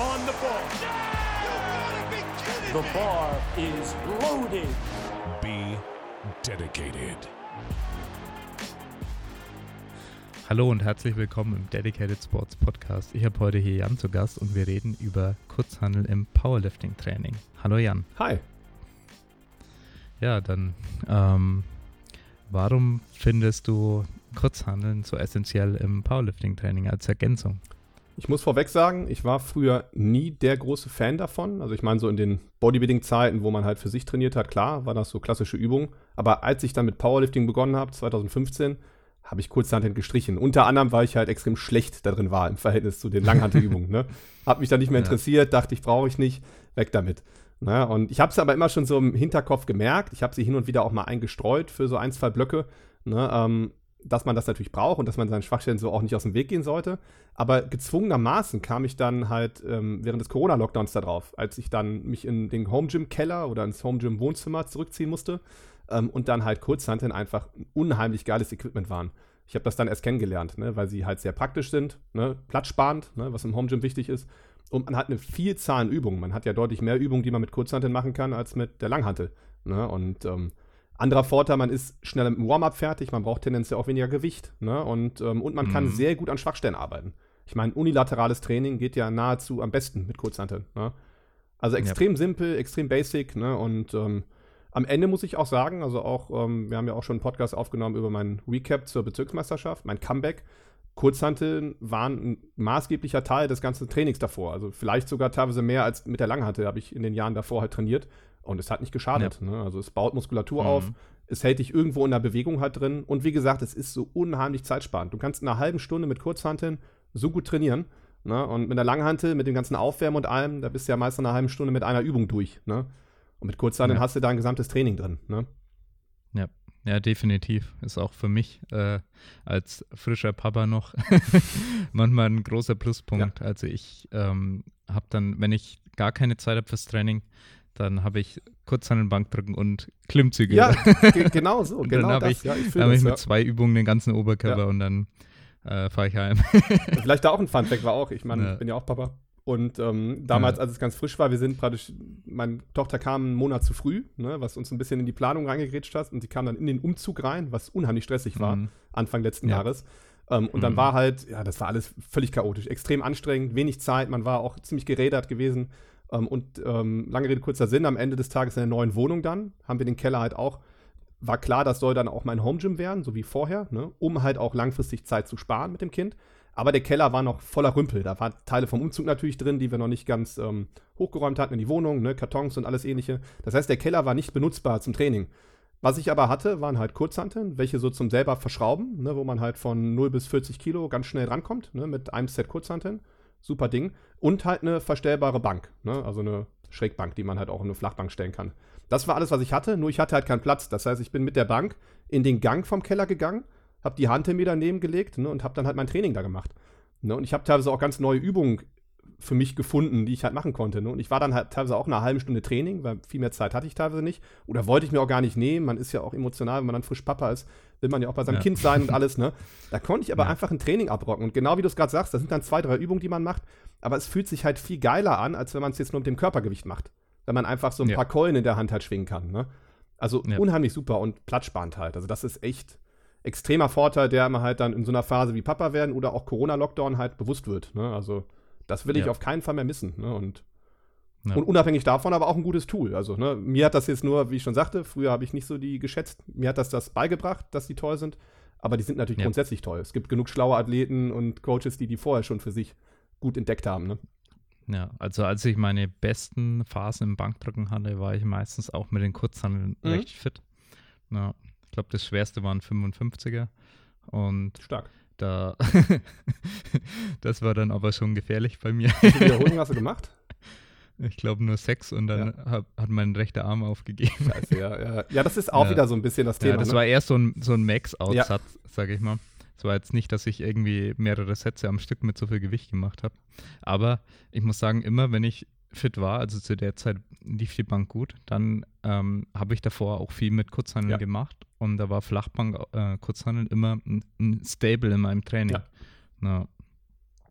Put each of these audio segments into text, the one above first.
on the ball. The bar is loaded. Be dedicated. Hallo und herzlich willkommen im Dedicated Sports Podcast. Ich habe heute hier Jan zu Gast und wir reden über Kurzhandel im Powerlifting-Training. Hallo Jan. Hi. Ja, dann, ähm, warum findest du Kurzhandeln so essentiell im Powerlifting-Training als Ergänzung? Ich muss vorweg sagen, ich war früher nie der große Fan davon. Also ich meine, so in den Bodybuilding-Zeiten, wo man halt für sich trainiert hat, klar, war das so klassische Übung. Aber als ich dann mit Powerlifting begonnen habe, 2015, habe ich Kurzhandel gestrichen. Unter anderem, weil ich halt extrem schlecht darin war im Verhältnis zu den Langhantelübungen. ne? Hab mich dann nicht mehr interessiert, dachte ich, brauche ich nicht, weg damit. Ne? Und ich habe es aber immer schon so im Hinterkopf gemerkt. Ich habe sie hin und wieder auch mal eingestreut für so ein, zwei Blöcke. Ne? Ähm, dass man das natürlich braucht und dass man seinen Schwachstellen so auch nicht aus dem Weg gehen sollte. Aber gezwungenermaßen kam ich dann halt ähm, während des Corona-Lockdowns da drauf, als ich dann mich in den Home Gym Keller oder ins Home Gym Wohnzimmer zurückziehen musste ähm, und dann halt Kurzhanteln einfach ein unheimlich geiles Equipment waren. Ich habe das dann erst kennengelernt, ne, weil sie halt sehr praktisch sind, ne, platzsparend, ne, was im Home Gym wichtig ist. Und man hat eine Vielzahl an Übungen. Man hat ja deutlich mehr Übungen, die man mit Kurzhanteln machen kann, als mit der Langhantel. Ne? Und ähm, anderer Vorteil, man ist schneller mit dem Warm-up fertig, man braucht tendenziell auch weniger Gewicht. Ne? Und, ähm, und man mhm. kann sehr gut an Schwachstellen arbeiten. Ich meine, unilaterales Training geht ja nahezu am besten mit Kurzhanteln. Ne? Also extrem ja. simpel, extrem basic. Ne? Und ähm, am Ende muss ich auch sagen, also auch, ähm, wir haben ja auch schon einen Podcast aufgenommen über meinen Recap zur Bezirksmeisterschaft, mein Comeback. Kurzhanteln waren ein maßgeblicher Teil des ganzen Trainings davor. Also vielleicht sogar teilweise mehr als mit der Langhantel habe ich in den Jahren davor halt trainiert. Und es hat nicht geschadet. Ja. Ne? Also es baut Muskulatur mhm. auf, es hält dich irgendwo in der Bewegung halt drin. Und wie gesagt, es ist so unheimlich zeitsparend. Du kannst in einer halben Stunde mit Kurzhanteln so gut trainieren. Ne? Und mit der Langhantel, mit dem ganzen Aufwärmen und allem, da bist du ja meist in einer halben Stunde mit einer Übung durch. Ne? Und mit Kurzhanteln ja. hast du da ein gesamtes Training drin. Ne? Ja. Ja, definitiv. Ist auch für mich äh, als frischer Papa noch manchmal ein großer Pluspunkt. Ja. Also ich ähm, habe dann, wenn ich gar keine Zeit habe fürs Training, dann habe ich kurz an den Bankdrücken und Klimmzüge. Ja, genau so. genau dann habe ich, ja, ich, hab ich mit ja. zwei Übungen den ganzen Oberkörper ja. und dann äh, fahre ich heim. Vielleicht da auch ein Funfact war auch. Ich meine, ich bin ja auch Papa. Und ähm, damals, als es ganz frisch war, wir sind praktisch, meine Tochter kam einen Monat zu früh, ne, was uns ein bisschen in die Planung reingegrätscht hat. Und sie kam dann in den Umzug rein, was unheimlich stressig war, mhm. Anfang letzten Jahres. Ähm, und mhm. dann war halt, ja, das war alles völlig chaotisch, extrem anstrengend, wenig Zeit, man war auch ziemlich gerädert gewesen. Ähm, und ähm, lange Rede, kurzer Sinn, am Ende des Tages in der neuen Wohnung dann, haben wir den Keller halt auch, war klar, das soll dann auch mein Home Gym werden, so wie vorher, ne, um halt auch langfristig Zeit zu sparen mit dem Kind. Aber der Keller war noch voller Rümpel. Da waren Teile vom Umzug natürlich drin, die wir noch nicht ganz ähm, hochgeräumt hatten in die Wohnung, ne, Kartons und alles ähnliche. Das heißt, der Keller war nicht benutzbar zum Training. Was ich aber hatte, waren halt Kurzhanteln, welche so zum selber verschrauben, ne, wo man halt von 0 bis 40 Kilo ganz schnell rankommt, ne, mit einem Set Kurzhanteln super Ding. Und halt eine verstellbare Bank, ne? also eine Schrägbank, die man halt auch in eine Flachbank stellen kann. Das war alles, was ich hatte, nur ich hatte halt keinen Platz. Das heißt, ich bin mit der Bank in den Gang vom Keller gegangen, habe die Hand mir daneben gelegt ne, und habe dann halt mein Training da gemacht. Ne? Und ich habe teilweise auch ganz neue Übungen für mich gefunden, die ich halt machen konnte. Ne? Und ich war dann halt teilweise auch eine halbe Stunde Training, weil viel mehr Zeit hatte ich teilweise nicht. Oder wollte ich mir auch gar nicht nehmen. Man ist ja auch emotional, wenn man dann frisch Papa ist, will man ja auch bei seinem ja. Kind sein und alles, ne? Da konnte ich aber ja. einfach ein Training abrocken. Und genau wie du es gerade sagst, das sind dann zwei, drei Übungen, die man macht. Aber es fühlt sich halt viel geiler an, als wenn man es jetzt nur mit dem Körpergewicht macht. Wenn man einfach so ein ja. paar Keulen in der Hand halt schwingen kann, ne? Also unheimlich super und platzsparend halt. Also das ist echt extremer Vorteil, der man halt dann in so einer Phase wie Papa werden oder auch Corona-Lockdown halt bewusst wird, ne? Also das will ich ja. auf keinen Fall mehr missen. Ne? Und, ja. und, unabhängig davon aber auch ein gutes Tool. Also ne, mir hat das jetzt nur, wie ich schon sagte, früher habe ich nicht so die geschätzt. Mir hat das das beigebracht, dass die toll sind. Aber die sind natürlich ja. grundsätzlich toll. Es gibt genug schlaue Athleten und Coaches, die die vorher schon für sich gut entdeckt haben. Ne? Ja, also als ich meine besten Phasen im Bankdrücken hatte, war ich meistens auch mit den Kurzhandeln mhm. recht fit. Ja, ich glaube, das schwerste waren 55er. Und Stark. Da das war dann aber schon gefährlich bei mir. Wie viele Wiederholungen hast du gemacht? Ich glaube nur sechs und dann ja. hab, hat mein rechter Arm aufgegeben. Scheiße, ja, ja. ja das ist auch ja. wieder so ein bisschen das Thema. Ja, das ne? war eher so ein, so ein Max-Out-Satz, sage ich mal. Es war jetzt nicht, dass ich irgendwie mehrere Sätze am Stück mit so viel Gewicht gemacht habe. Aber ich muss sagen, immer wenn ich fit war, also zu der Zeit lief die Bank gut, dann ähm, habe ich davor auch viel mit Kurzhandeln gemacht und da war Flachbank äh, Kurzhandeln immer ein, ein, Stable in meinem Training. Ja. Ja,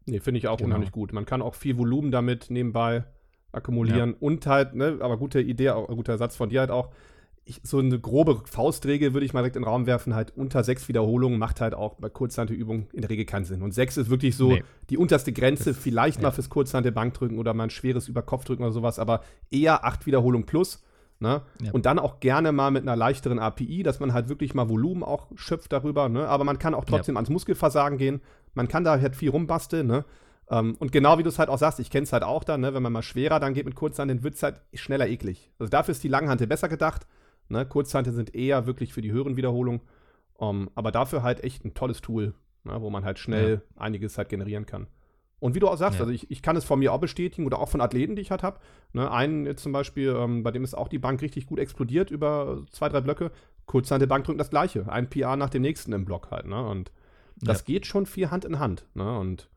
Nee, finde ich auch genau. unheimlich gut. Man kann auch viel Volumen damit nebenbei akkumulieren ja. und halt, ne, aber gute Idee, auch, guter Satz von dir halt auch, ich, so eine grobe Faustregel würde ich mal direkt in den Raum werfen, halt unter sechs Wiederholungen macht halt auch bei Kurzhantelübungen in der Regel keinen Sinn. Und sechs ist wirklich so nee. die unterste Grenze, das, vielleicht ja. mal fürs Kurzhantel-Bankdrücken oder mal ein schweres Überkopfdrücken oder sowas, aber eher acht Wiederholungen plus. Ne? Ja. Und dann auch gerne mal mit einer leichteren API, dass man halt wirklich mal Volumen auch schöpft darüber. Ne? Aber man kann auch trotzdem ja. ans Muskelversagen gehen. Man kann da halt viel rumbasteln. Ne? Um, ähm, und genau wie du es halt auch sagst, ich kenne es halt auch dann, ne, wenn man mal schwerer dann geht mit Kurzhanteln, dann wird es halt schneller eklig. Also dafür ist die Langhantel besser gedacht. Ne? Kurzhanteln sind eher wirklich für die höheren Wiederholungen. Um, ähm, aber dafür halt echt ein tolles Tool, ne, wo man halt schnell ja. einiges halt generieren kann. Und wie du auch sagst, ja. also ich, ich kann es von mir auch bestätigen oder auch von Athleten, die ich halt habe. Ne, einen jetzt zum Beispiel, ähm, bei dem ist auch die Bank richtig gut explodiert über zwei, drei Blöcke. Kurzhantel Bankdrücken das gleiche. Ein PR nach dem nächsten im Block halt. Ne? Und das ja. geht schon viel Hand in Hand. Ne? Und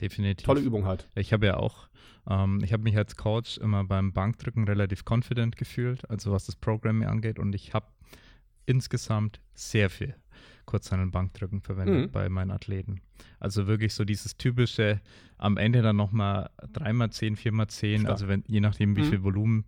definitiv. Tolle Übung halt. Ich habe ja auch, ähm, ich habe mich als Coach immer beim Bankdrücken relativ confident gefühlt, also was das Programming angeht. Und ich habe insgesamt sehr viel Kurzhandel Bankdrücken verwendet mhm. bei meinen Athleten. Also wirklich so dieses typische, am Ende dann nochmal 3x10, 4x10, also wenn, je nachdem wie mhm. viel Volumen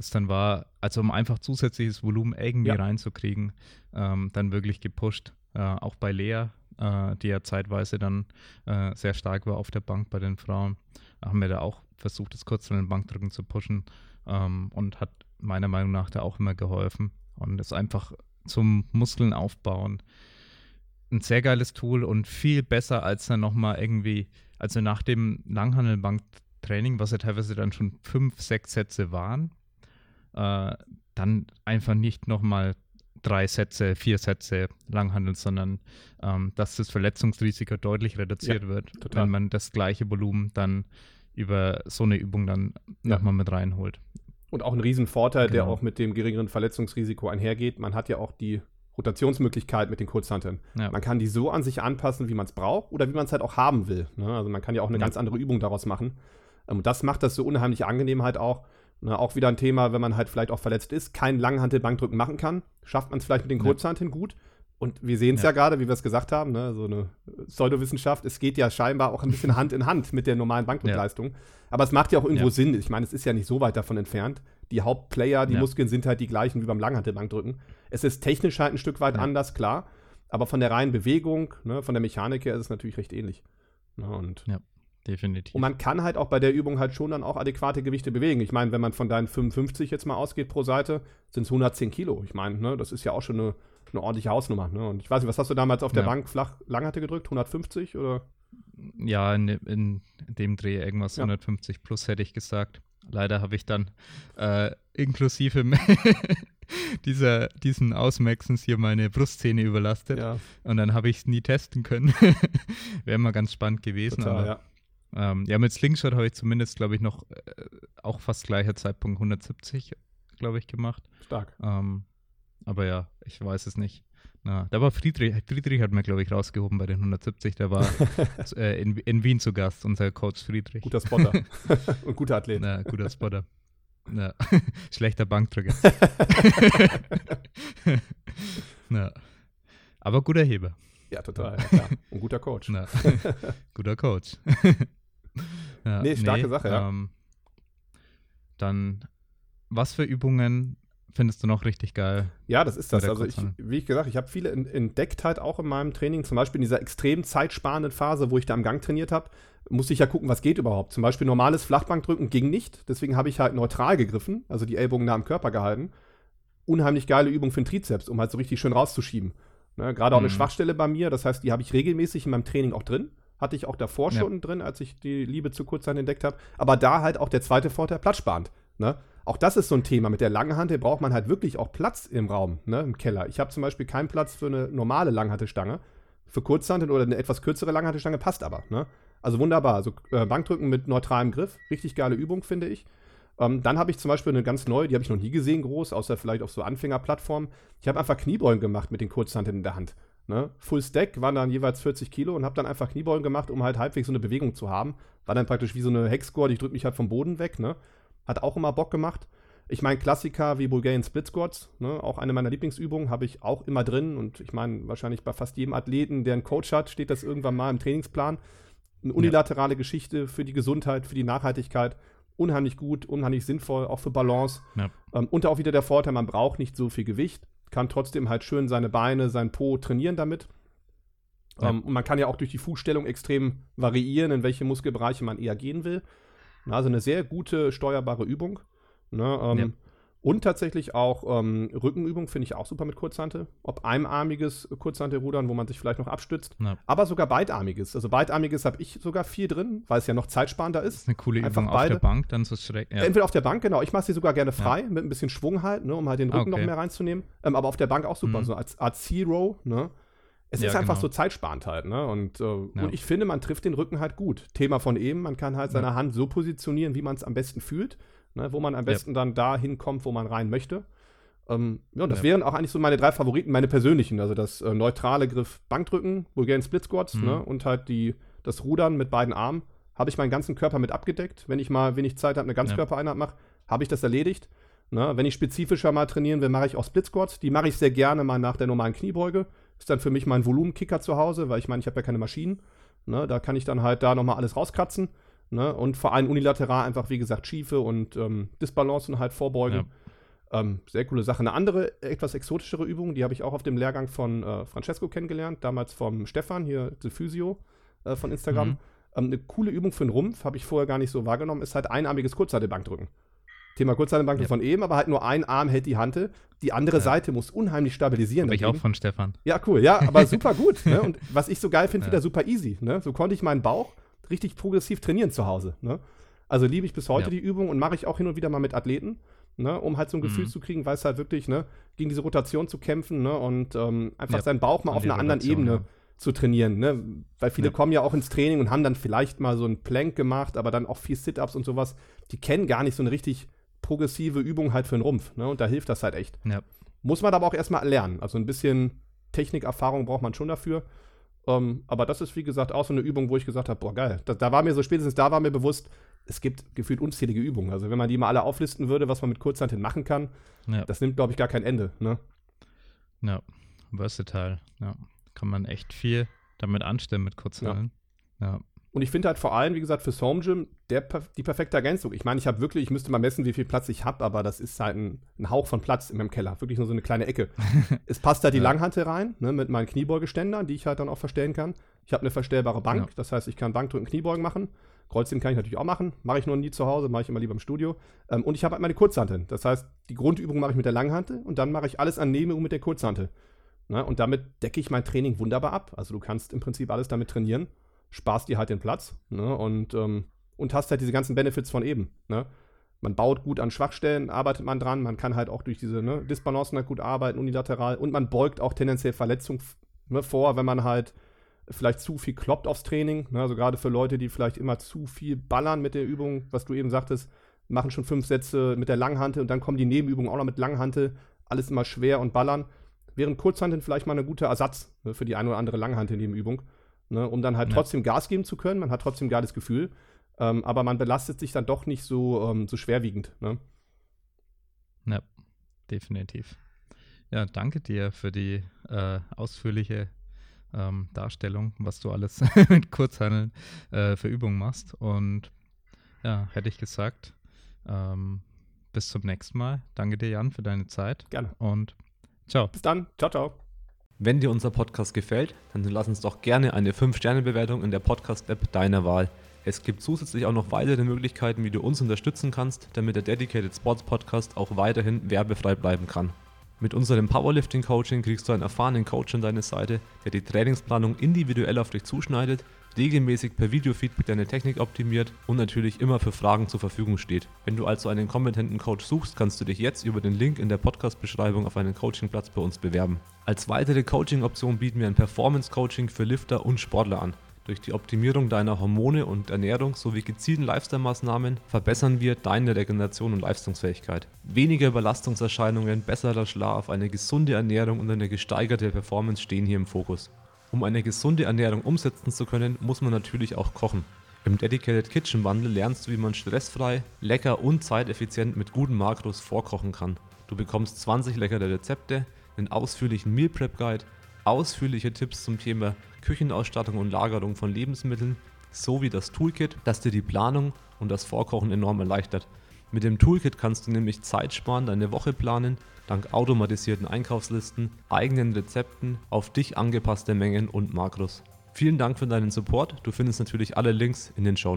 das dann war, also um einfach zusätzliches Volumen irgendwie ja. reinzukriegen, ähm, dann wirklich gepusht. Äh, auch bei Lea, äh, die ja zeitweise dann äh, sehr stark war auf der Bank bei den Frauen, haben wir da auch versucht, das kurz den Bankdrücken zu pushen ähm, und hat meiner Meinung nach da auch immer geholfen. Und es einfach zum Muskeln aufbauen ein sehr geiles Tool und viel besser als dann nochmal irgendwie, also nach dem Langhandelbank-Training, was ja teilweise dann schon fünf, sechs Sätze waren, äh, dann einfach nicht nochmal drei Sätze, vier Sätze langhandeln, sondern ähm, dass das Verletzungsrisiko deutlich reduziert ja, wird, total. wenn man das gleiche Volumen dann über so eine Übung dann ja. nochmal mit reinholt. Und auch ein Riesenvorteil, genau. der auch mit dem geringeren Verletzungsrisiko einhergeht. Man hat ja auch die Rotationsmöglichkeit mit den Kurzhanteln. Ja. Man kann die so an sich anpassen, wie man es braucht oder wie man es halt auch haben will. Ne? Also man kann ja auch eine ja. ganz andere Übung daraus machen. Ähm, und das macht das so unheimlich angenehm halt auch. Ne? Auch wieder ein Thema, wenn man halt vielleicht auch verletzt ist, kein Langhantel-Bankdrücken machen kann, schafft man es vielleicht mit den Kurzhanteln ja. gut. Und wir sehen es ja. ja. gerade, wie wir es gesagt haben, ne? so eine Pseudowissenschaft. Es geht ja scheinbar auch ein bisschen Hand in Hand mit der normalen Bankdrückleistung. Ja. Aber es macht ja auch irgendwo ja. Sinn. Ich meine, es ist ja nicht so weit davon entfernt. Die Hauptplayer, die Muskeln sind halt die gleichen wie beim Langhantelbankdrücken. Es ist technisch halt ein Stück weit anders, klar. Aber von der reinen Bewegung, ne, von der Mechanik her ist es natürlich recht ähnlich. Ne? Und ja. Definitiv. Und man kann halt auch bei der Übung halt schon dann auch adäquate Gewichte bewegen. Ich meine, wenn man von deinen 55 jetzt mal ausgeht pro Seite, sind es 110 Kilo. Ich meine, ne, das ist ja auch schon eine, eine ordentliche Hausnummer. Ne? Und ich weiß nicht, was hast du damals auf der ja. Bank flach lang hatte gedrückt? 150 oder? Ja, in, in dem Dreh irgendwas ja. 150 plus hätte ich gesagt. Leider habe ich dann äh, inklusive dieser, diesen Ausmaxens hier meine Brustzähne überlastet. Ja. Und dann habe ich es nie testen können. Wäre mal ganz spannend gewesen. Total, aber ja. Ähm, ja, mit Slingshot habe ich zumindest, glaube ich, noch äh, auch fast gleicher Zeitpunkt 170, glaube ich, gemacht. Stark. Ähm, aber ja, ich weiß es nicht. Na, da war Friedrich, Friedrich hat mir, glaube ich, rausgehoben bei den 170. Der war äh, in, in, Wien zu Gast, unser Coach Friedrich. Guter Spotter. Und guter Athlet. Na, guter Spotter. Na, schlechter Bankdrücker. Na. Aber guter Heber. Ja, total. Ja, Und guter Coach. Na, guter Coach. ja, nee, starke nee, Sache, ja. Ähm, dann, was für Übungen findest du noch richtig geil? Ja, das ist das. Also, ich, wie ich gesagt, ich habe viele entdeckt halt auch in meinem Training. Zum Beispiel in dieser extrem zeitsparenden Phase, wo ich da am Gang trainiert habe, musste ich ja gucken, was geht überhaupt. Zum Beispiel normales Flachbankdrücken ging nicht. Deswegen habe ich halt neutral gegriffen, also die Ellbogen nah am Körper gehalten. Unheimlich geile Übung für den Trizeps, um halt so richtig schön rauszuschieben. Ne, Gerade auch mhm. eine Schwachstelle bei mir. Das heißt, die habe ich regelmäßig in meinem Training auch drin. Hatte ich auch davor ja. schon drin, als ich die Liebe zu Kurzzeit entdeckt habe. Aber da halt auch der zweite Vorteil, platzsparend. Ne? Auch das ist so ein Thema. Mit der Langhantel braucht man halt wirklich auch Platz im Raum, ne, im Keller. Ich habe zum Beispiel keinen Platz für eine normale Langhantelstange. Für Kurzhantel oder eine etwas kürzere Langhantelstange passt aber. Ne? Also wunderbar. Also äh, Bankdrücken mit neutralem Griff. Richtig geile Übung, finde ich. Ähm, dann habe ich zum Beispiel eine ganz neue, die habe ich noch nie gesehen, groß, außer vielleicht auf so Anfängerplattformen. Ich habe einfach Kniebeugen gemacht mit den Kurzhanteln in der Hand. Ne? Full Stack waren dann jeweils 40 Kilo und habe dann einfach Kniebeugen gemacht, um halt halbwegs so eine Bewegung zu haben. War dann praktisch wie so eine Hexscore, die drückt mich halt vom Boden weg. Ne? Hat auch immer Bock gemacht. Ich meine, Klassiker wie Bulgarian Split Squats, ne, auch eine meiner Lieblingsübungen, habe ich auch immer drin. Und ich meine, wahrscheinlich bei fast jedem Athleten, der einen Coach hat, steht das irgendwann mal im Trainingsplan. eine unilaterale ja. Geschichte für die Gesundheit, für die Nachhaltigkeit. Unheimlich gut, unheimlich sinnvoll, auch für Balance. Ja. Ähm, und auch wieder der Vorteil, man braucht nicht so viel Gewicht, kann trotzdem halt schön seine Beine, sein Po trainieren damit. Ja. Ähm, und man kann ja auch durch die Fußstellung extrem variieren, in welche Muskelbereiche man eher gehen will. Also eine sehr gute steuerbare Übung. Ne, ähm, ja. Und tatsächlich auch ähm, Rückenübung finde ich auch super mit Kurzhantel. Ob einarmiges Kurzhantelrudern, wo man sich vielleicht noch abstützt, ja. aber sogar beidarmiges. Also beidarmiges habe ich sogar viel drin, weil es ja noch zeitsparender ist. Das ist eine coole Einfach Übung beide. auf der Bank, dann so schräg. Ja. Entweder auf der Bank, genau. Ich mache sie sogar gerne frei, ja. mit ein bisschen Schwung halt, ne, um halt den Rücken okay. noch mehr reinzunehmen. Ähm, aber auf der Bank auch super, mhm. so als Art Zero, ne. Es ist einfach genau. so zeitsparend halt, ne? Und, äh, und ich finde, man trifft den Rücken halt gut. Thema von eben, man kann halt seine Hand so positionieren, wie man es am besten fühlt ne, wo man am besten ja. dann da hinkommt, wo man rein möchte. Ähm, ja, das ja. wären auch eigentlich so meine drei Favoriten, meine persönlichen. Also das äh, neutrale Griff Bankdrücken, Bulgarian Split Squats mhm. ne, und halt die, das Rudern mit beiden Armen. Habe ich meinen ganzen Körper mit abgedeckt. Wenn ich mal wenig Zeit habe, eine Ganzkörpereinheit mache, habe ich das erledigt. Ne, wenn ich spezifischer mal trainieren will, mache ich auch Split Squats. Die mache ich sehr gerne mal nach der normalen Kniebeuge. Ist dann für mich mein Volumenkicker zu Hause, weil ich meine, ich habe ja keine Maschinen. Ne, da kann ich dann halt da nochmal alles rauskratzen. Ne? Und vor allem unilateral einfach, wie gesagt, Schiefe und ähm, Disbalancen halt vorbeugen. Ja. Ähm, sehr coole Sache. Eine andere, etwas exotischere Übung, die habe ich auch auf dem Lehrgang von äh, Francesco kennengelernt, damals vom Stefan, hier The Physio äh, von Instagram. Mhm. Ähm, eine coole Übung für den Rumpf, habe ich vorher gar nicht so wahrgenommen, ist halt einarmiges Kurzhantelbankdrücken. Thema Kurzhantelbankdrücken ja. von eben, aber halt nur ein Arm hält die Hantel. Die andere ja. Seite muss unheimlich stabilisieren. Habe ich auch von Stefan. Ja, cool. Ja, aber super gut. ne? Und was ich so geil finde, ja. wieder super easy. Ne? So konnte ich meinen Bauch richtig progressiv trainieren zu Hause. Ne? Also liebe ich bis heute ja. die Übung und mache ich auch hin und wieder mal mit Athleten, ne? um halt so ein Gefühl mhm. zu kriegen, weil es halt wirklich, ne, gegen diese Rotation zu kämpfen ne? und ähm, einfach ja. seinen Bauch mal auf einer anderen Ebene ja. zu trainieren. Ne? Weil viele kommen ja auch ins Training und haben dann vielleicht mal so einen Plank gemacht, aber dann auch viel Sit-Ups und sowas. Die kennen gar nicht so eine richtig progressive Übung halt für den Rumpf. Ne? Und da hilft das halt echt. Muss man aber auch erstmal lernen. Also ein bisschen Technikerfahrung braucht man schon dafür. Um, ähm, aber das ist, wie gesagt, auch so eine Übung, wo ich gesagt habe, boah, geil. Da, da, war mir so spätestens da war mir bewusst, es gibt gefühlt unzählige Übungen. Also wenn man die mal alle auflisten würde, was man mit Kurzhand hin machen kann, ja. das nimmt, glaube ich, gar kein Ende. Ne? Ja, versatile. Ja, kann man echt viel damit anstellen mit Kurzhanteln. Ja. ja. Und ich finde halt vor allem, wie gesagt, fürs Home Gym der, die perfekte Ergänzung. Ich meine, ich habe wirklich, ich müsste mal messen, wie viel Platz ich habe, aber das ist halt ein, ein, Hauch von Platz in meinem Keller. Wirklich nur so eine kleine Ecke. es passt da die ja. Langhante rein, ne, mit meinen Kniebeugeständern, die ich halt dann auch verstellen kann. Ich habe eine verstellbare Bank, ja. das heißt, ich kann Bankdrücken, Kniebeugen machen. Kreuzheben kann ich natürlich auch machen, mache ich nur nie zu Hause, mache ich immer lieber im Studio. Ähm, und ich habe halt meine Kurzhanteln. Das heißt, die Grundübung mache ich mit der Langhantel und dann mache ich alles an Nebenübungen mit der Kurzhantel. Ne, und damit decke ich mein Training wunderbar ab. Also du kannst im Prinzip alles damit trainieren sparst dir halt den Platz ne? und, ähm, und hast halt diese ganzen Benefits von eben. Ne? Man baut gut an Schwachstellen, arbeitet man dran, man kann halt auch durch diese ne, Disbalancen halt gut arbeiten, unilateral und man beugt auch tendenziell Verletzungen ne, vor, wenn man halt vielleicht zu viel kloppt aufs Training. Ne? Also gerade für Leute, die vielleicht immer zu viel ballern mit der Übung, was du eben sagtest, machen schon fünf Sätze mit der Langhantel und dann kommen die Nebenübungen auch noch mit Langhantel, alles immer schwer und ballern. Während Kurzhanteln vielleicht mal ein guter Ersatz ne, für die eine oder andere Langhantel-Nebenübung ne, um dann halt ja. trotzdem Gas geben zu können. Man hat trotzdem ein geiles Gefühl, ähm, aber man belastet sich dann doch nicht so, ähm, so schwerwiegend. Ne? Ja, definitiv. Ja, danke dir für die äh, ausführliche ähm, Darstellung, was du alles mit Kurzhandeln äh, für Übungen machst. Und ja, hätte ich gesagt, ähm, bis zum nächsten Mal. Danke dir, Jan, für deine Zeit. Gerne. Und ciao. Bis dann. Ciao, ciao. Wenn dir unser Podcast gefällt, dann lass uns doch gerne eine 5-Sterne-Bewertung in der Podcast-App deiner Wahl. Es gibt zusätzlich auch noch weitere Möglichkeiten, wie du uns unterstützen kannst, damit der Dedicated Sports Podcast auch weiterhin werbefrei bleiben kann. Mit unserem Powerlifting Coaching kriegst du einen erfahrenen Coach an deine Seite, der die Trainingsplanung individuell auf dich zuschneidet regelmäßig per Videofeedback deine Technik optimiert und natürlich immer für Fragen zur Verfügung steht. Wenn du also einen kompetenten Coach suchst, kannst du dich jetzt über den Link in der Podcast-Beschreibung auf einen Coachingplatz bei uns bewerben. Als weitere Coaching-Option bieten wir ein Performance-Coaching für Lifter und Sportler an. Durch die Optimierung deiner Hormone und Ernährung sowie gezielten Lifestyle-Maßnahmen verbessern wir deine Regeneration und Leistungsfähigkeit. Weniger Überlastungserscheinungen, besserer Schlaf, eine gesunde Ernährung und eine gesteigerte Performance stehen hier im Fokus. Um eine gesunde Ernährung umsetzen zu können, muss man natürlich auch kochen. Im Dedicated Kitchen Bundle lernst du, wie man stressfrei, lecker und zeiteffizient mit guten Makros vorkochen kann. Du bekommst 20 leckere Rezepte, einen ausführlichen Meal Prep Guide, ausführliche Tipps zum Thema Küchenausstattung und Lagerung von Lebensmitteln, sowie das Toolkit, das dir die Planung und das Vorkochen enorm erleichtert. Mit dem Toolkit kannst du nämlich Zeit sparen, deine Woche planen, dank automatisierten Einkaufslisten, eigenen Rezepten, auf dich angepasste Mengen und Makros. Vielen Dank für deinen Support. Du findest natürlich alle Links in den Show